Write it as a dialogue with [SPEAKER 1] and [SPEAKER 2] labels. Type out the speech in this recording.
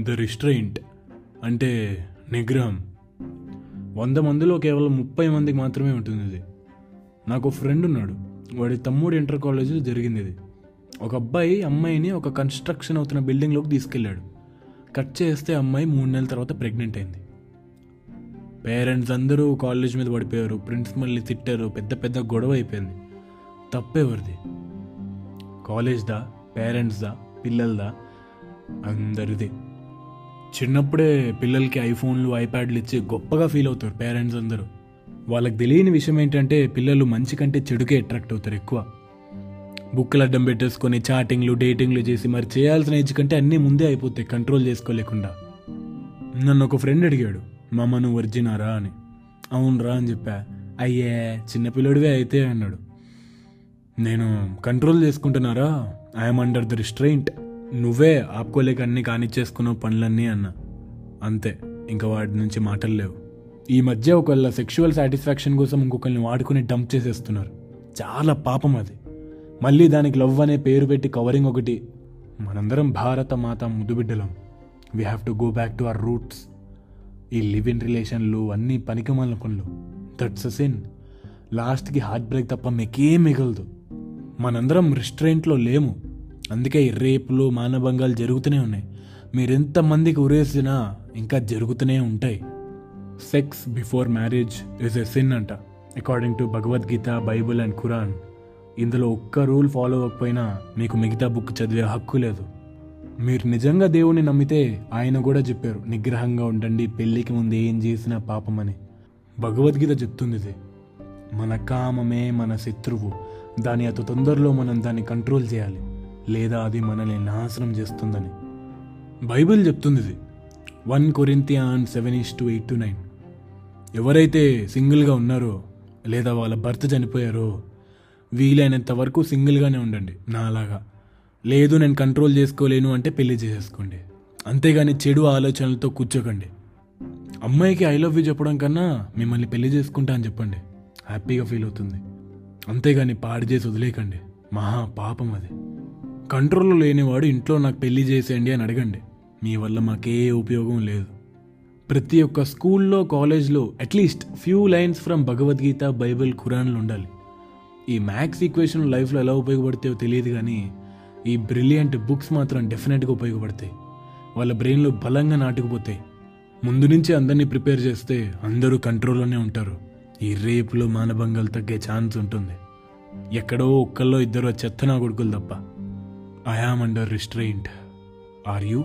[SPEAKER 1] The restraint అంటే నిగ్రహం. వంద మందిలో కేవలం ముప్పై మందికి మాత్రమే ఉంటుంది ఇది నాకు ఫ్రెండ్ ఉన్నాడు. వాడి తమ్ముడు ఇంటర్ కాలేజీలో జరిగింది ఇది ఒక అబ్బాయి అమ్మాయిని ఒక కన్స్ట్రక్షన్ అవుతున్న బిల్డింగ్లోకి తీసుకెళ్ళాడు. కట్ చేస్తే అమ్మాయి మూడు నెలల తర్వాత ప్రెగ్నెంట్ అయింది. పేరెంట్స్ అందరూ కాలేజ్ మీద పడిపోయారు. ప్రిన్సిపల్ని తిట్టారు. పెద్ద పెద్ద గొడవ అయిపోయింది. తప్పేవరిది. కాలేజ్దా? పేరెంట్స్దా? పిల్లలదా? అందరిది. చిన్నప్పుడే పిల్లలకి ఐఫోన్లు ఐప్యాడ్లు ఇచ్చి గొప్పగా ఫీల్ అవుతారు పేరెంట్స్ అందరూ. వాళ్ళకి తెలియని విషయం ఏంటంటే పిల్లలు మంచి కంటే చెడుకే అట్రాక్ట్ అవుతారు ఎక్కువ. బుక్కులు అడ్డం పెట్టేసుకొని చాటింగ్లు డేటింగ్లు చేసి మరి చేయాల్సిన ఏజ్ కంటే అన్నీ ముందే అయిపోతాయి కంట్రోల్ చేసుకోలేకుండా. నన్ను ఒక ఫ్రెండ్ అడిగాడు మామ నువ్వు వర్జినారా అని. అవునరా అని చెప్పా. అయ్యే చిన్నపిల్లడివే అయితే అన్నాడు. నేను కంట్రోల్ చేసుకుంటున్నారా? ఐఎమ్ అండర్ ద రిస్ట్రెయింట్ నువ్వే ఆపుకోలేక అన్ని కానిచ్చేసుకున్నావు పనులన్నీ అన్న. అంతే ఇంకా వాటి నుంచి మాటలు లేవు. ఈ మధ్య ఒకళ్ళ సెక్షువల్ సాటిస్ఫాక్షన్ కోసం ఇంకొకరిని వాడుకుని డంప్ చేసేస్తున్నారు. చాలా పాపం అది. మళ్ళీ దానికి లవ్ అనే పేరు పెట్టి కవరింగ్ ఒకటి. మనందరం భారత Mata ముద్దుబిడ్డలం we have to go back to our roots ఈ లివ్ ఇన్ రిలేషన్లు అన్నీ పనికిమాలిన పనులు. దట్స్ అ సిన్ లాస్ట్కి హార్ట్ బ్రేక్ తప్ప మీకేం మిగలదు. మనందరం రిస్ట్రెయింట్లో లేము. అందుకే ఈ రేపులు మానభంగాలు జరుగుతూనే ఉన్నాయి. మీరెంతమందికి ఉరేసినా ఇంకా జరుగుతూనే ఉంటాయి. Sex before marriage is a sin అంట. According to Bhagavad Gita Bible and Quran ఇందులో ఒక్క రూల్ ఫాలో అవ్వకపోయినా మీకు మిగతా బుక్ చదివే హక్కు లేదు. మీరు నిజంగా దేవుణ్ణి నమ్మితే ఆయన కూడా చెప్పారు నిగ్రహంగా ఉండండి పెళ్ళికి ముందు ఏం చేసినా పాపమని భగవద్గీత చెప్తుంది ఇది. మన కామమే మన శత్రువు. దాని అతి తొందరలో మనం దాన్ని కంట్రోల్ చేయాలి. లేదా అది మనల్ని నాశనం చేస్తుందని. బైబిల్ చెప్తుంది ఇది one Corinthian seven is two eight to nine. ఎవరైతే సింగిల్గా ఉన్నారో లేదా వాళ్ళ భర్త చనిపోయారో వీలైనంత వరకు సింగిల్గానే ఉండండి నాలాగా. లేదు నేను కంట్రోల్ చేసుకోలేను అంటే పెళ్ళి చేసేసుకోండి. అంతేగాని చెడు ఆలోచనలతో కూర్చోకండి. అమ్మాయికి ఐ లవ్ యూ చెప్పడం కన్నా మిమ్మల్ని పెళ్ళి చేసుకుంటా అని చెప్పండి. హ్యాపీగా ఫీల్ అవుతుంది. అంతేగాని పాడు చేసి వదిలేయకండి. మహా పాపం అది. కంట్రోల్లో లేనివాడు ఇంట్లో నాకు పెళ్ళి చేసేయండి అని అడగండి. మీ వల్ల మాకే ఉపయోగం లేదు. ప్రతి ఒక్క స్కూల్లో కాలేజ్లో at least few lines from Bhagavad Gita Bible ఖురాన్లు ఉండాలి. ఈ మ్యాథ్స్ ఈక్వేషన్ లైఫ్లో ఎలా ఉపయోగపడతాయో తెలియదు కానీ ఈ బ్రిలియంట్ బుక్స్ మాత్రం డెఫినెట్గా ఉపయోగపడతాయి. వాళ్ళ బ్రెయిన్లో బలంగా నాటుకుపోతాయి. ముందు నుంచి అందరినీ ప్రిపేర్ చేస్తే అందరూ కంట్రోల్లోనే ఉంటారు. ఈ రేపులో మానభంగాలు తగ్గే ఛాన్స్ ఉంటుంది. ఎక్కడో ఒక్కళ్ళో ఇద్దరు చెత్తనా కొడుకులు తప్ప. I am under restraint are you